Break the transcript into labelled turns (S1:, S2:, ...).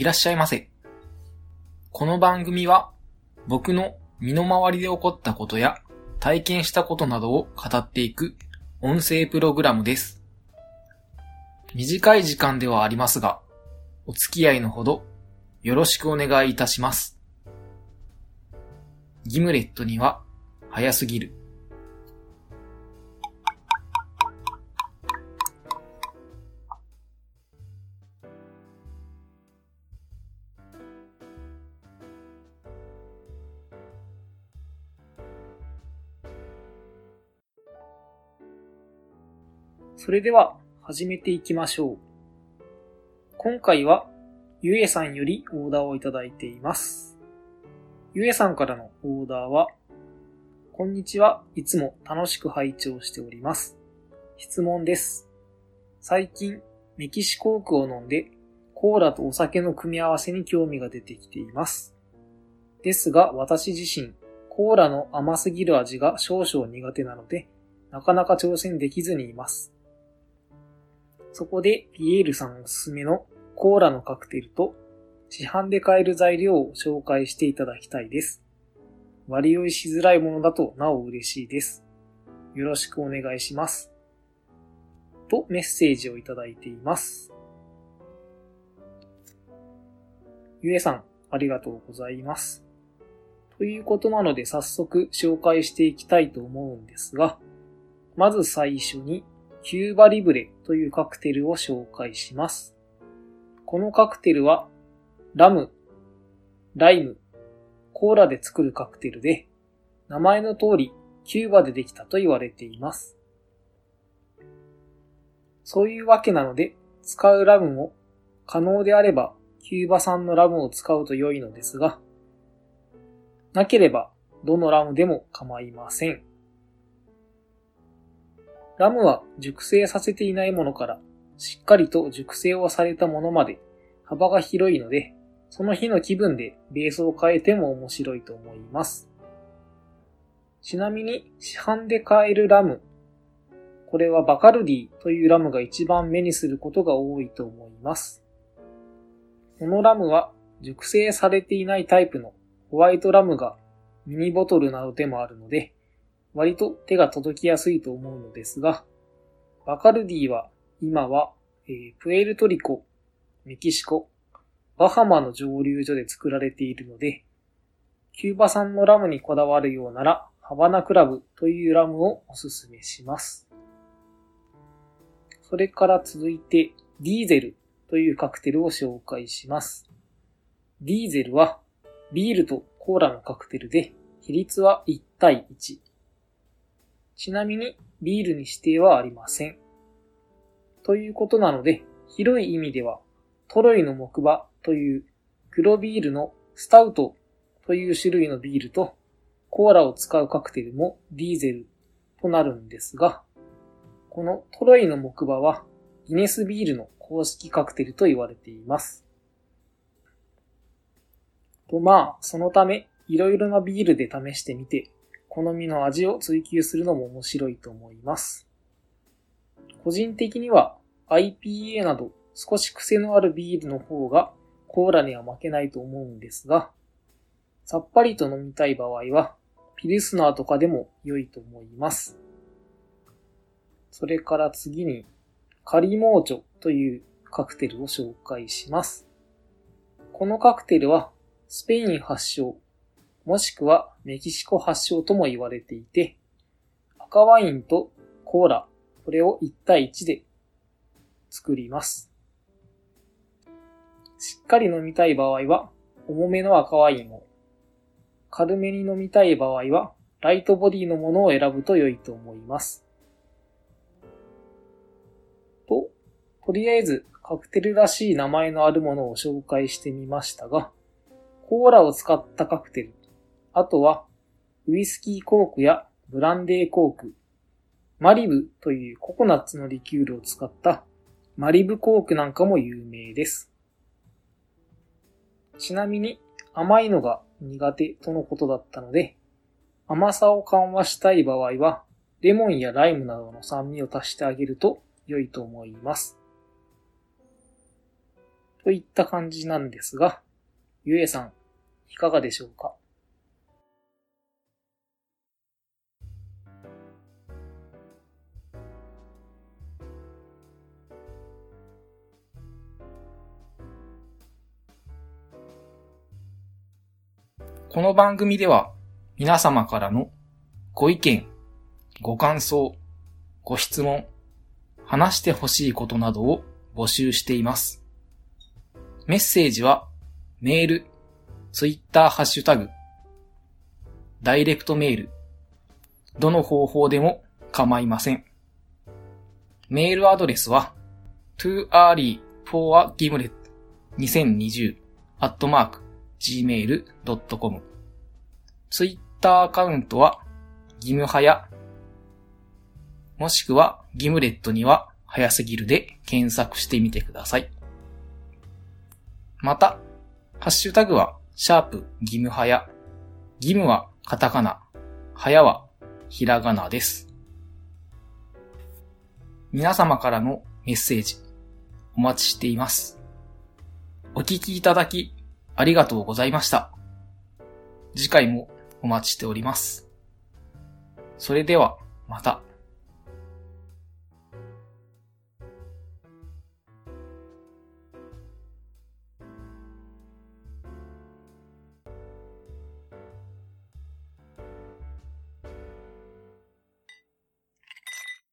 S1: いらっしゃいませ。この番組は僕の身の回りで起こったことや体験したことなどを語っていく音声プログラムです。短い時間ではありますが、お付き合いのほどよろしくお願いいたします。ギムレットには早すぎる。それでは始めていきましょう。今回はゆえさんよりオーダーをいただいています。ゆえさんからのオーダーは、こんにちは。いつも楽しく拝聴しております。質問です。最近、メキシコークを飲んで、コーラとお酒の組み合わせに興味が出てきています。ですが、私自身、コーラの甘すぎる味が少々苦手なので、なかなか挑戦できずにいます。そこで、ピエールさんおすすめのコーラのカクテルと、市販で買える材料を紹介していただきたいです。割り酔いしづらいものだとなお嬉しいです。よろしくお願いします。とメッセージをいただいています。ゆえさん、ありがとうございます。ということなので早速紹介していきたいと思うんですが、まず最初にキューバリブレというカクテルを紹介します。このカクテルはラム、ライム、コーラで作るカクテルで、名前の通りキューバでできたと言われています。そういうわけなので、使うラムも可能であればキューバ産のラムを使うと良いのですが、なければどのラムでも構いません。ラムは熟成させていないものからしっかりと熟成をされたものまで幅が広いので、その日の気分でベースを変えても面白いと思います。ちなみに市販で買えるラム、これはバカルディというラムが一番目にすることが多いと思います。このラムは熟成されていないタイプのホワイトラムがミニボトルなどでもあるので、割と手が届きやすいと思うのですが、バカルディは今は、えープエルトリコ、メキシコ、バハマの蒸留所で作られているので、キューバ産のラムにこだわるようなら、ハバナクラブというラムをおすすめします。それから続いて、ディーゼルというカクテルを紹介します。ディーゼルは、ビールとコーラのカクテルで、比率は1対1。ちなみに、ビールに指定はありません。ということなので、広い意味では、トロイの木馬という黒ビールのスタウトという種類のビールとコーラを使うカクテルもディーゼルとなるんですが、このトロイの木馬はギネスビールの公式カクテルと言われています。とまあ、そのため、いろいろなビールで試してみて、好みの味を追求するのも面白いと思います。個人的には IPA など少し癖のあるビールの方がコーラには負けないと思うんですが、さっぱりと飲みたい場合はピルスナーとかでも良いと思います。それから次にカリモーチョというカクテルを紹介します。このカクテルはスペイン発祥、もしくはメキシコ発祥とも言われていて、赤ワインとコーラ、これを1対1で作ります。しっかり飲みたい場合は、重めの赤ワインを。軽めに飲みたい場合は、ライトボディのものを選ぶと良いと思います。と、とりあえず、カクテルらしい名前のあるものを紹介してみましたが、コーラを使ったカクテル、あとは、ウイスキーコークやブランデーコーク、マリブというココナッツのリキュールを使ったマリブコークなんかも有名です。ちなみに甘いのが苦手とのことだったので、甘さを緩和したい場合は、レモンやライムなどの酸味を足してあげると良いと思います。といった感じなんですが、ゆえさん、いかがでしょうか？
S2: この番組では皆様からのご意見、ご感想、ご質問、話してほしいことなどを募集しています。メッセージはメール、ツイッターハッシュタグ、ダイレクトメール、どの方法でも構いません。メールアドレスは too early for a gimlet 2020 at mark gmail.com ツイッターアカウントは、ギムハヤ、もしくはギムレットには早すぎるで検索してみてください。また、ハッシュタグは、シャープギムハヤ。ギムはカタカナ、ハヤはひらがなです。皆様からのメッセージ、お待ちしています。お聞きいただき、ありがとうございました。次回もお待ちしております。それでは、また。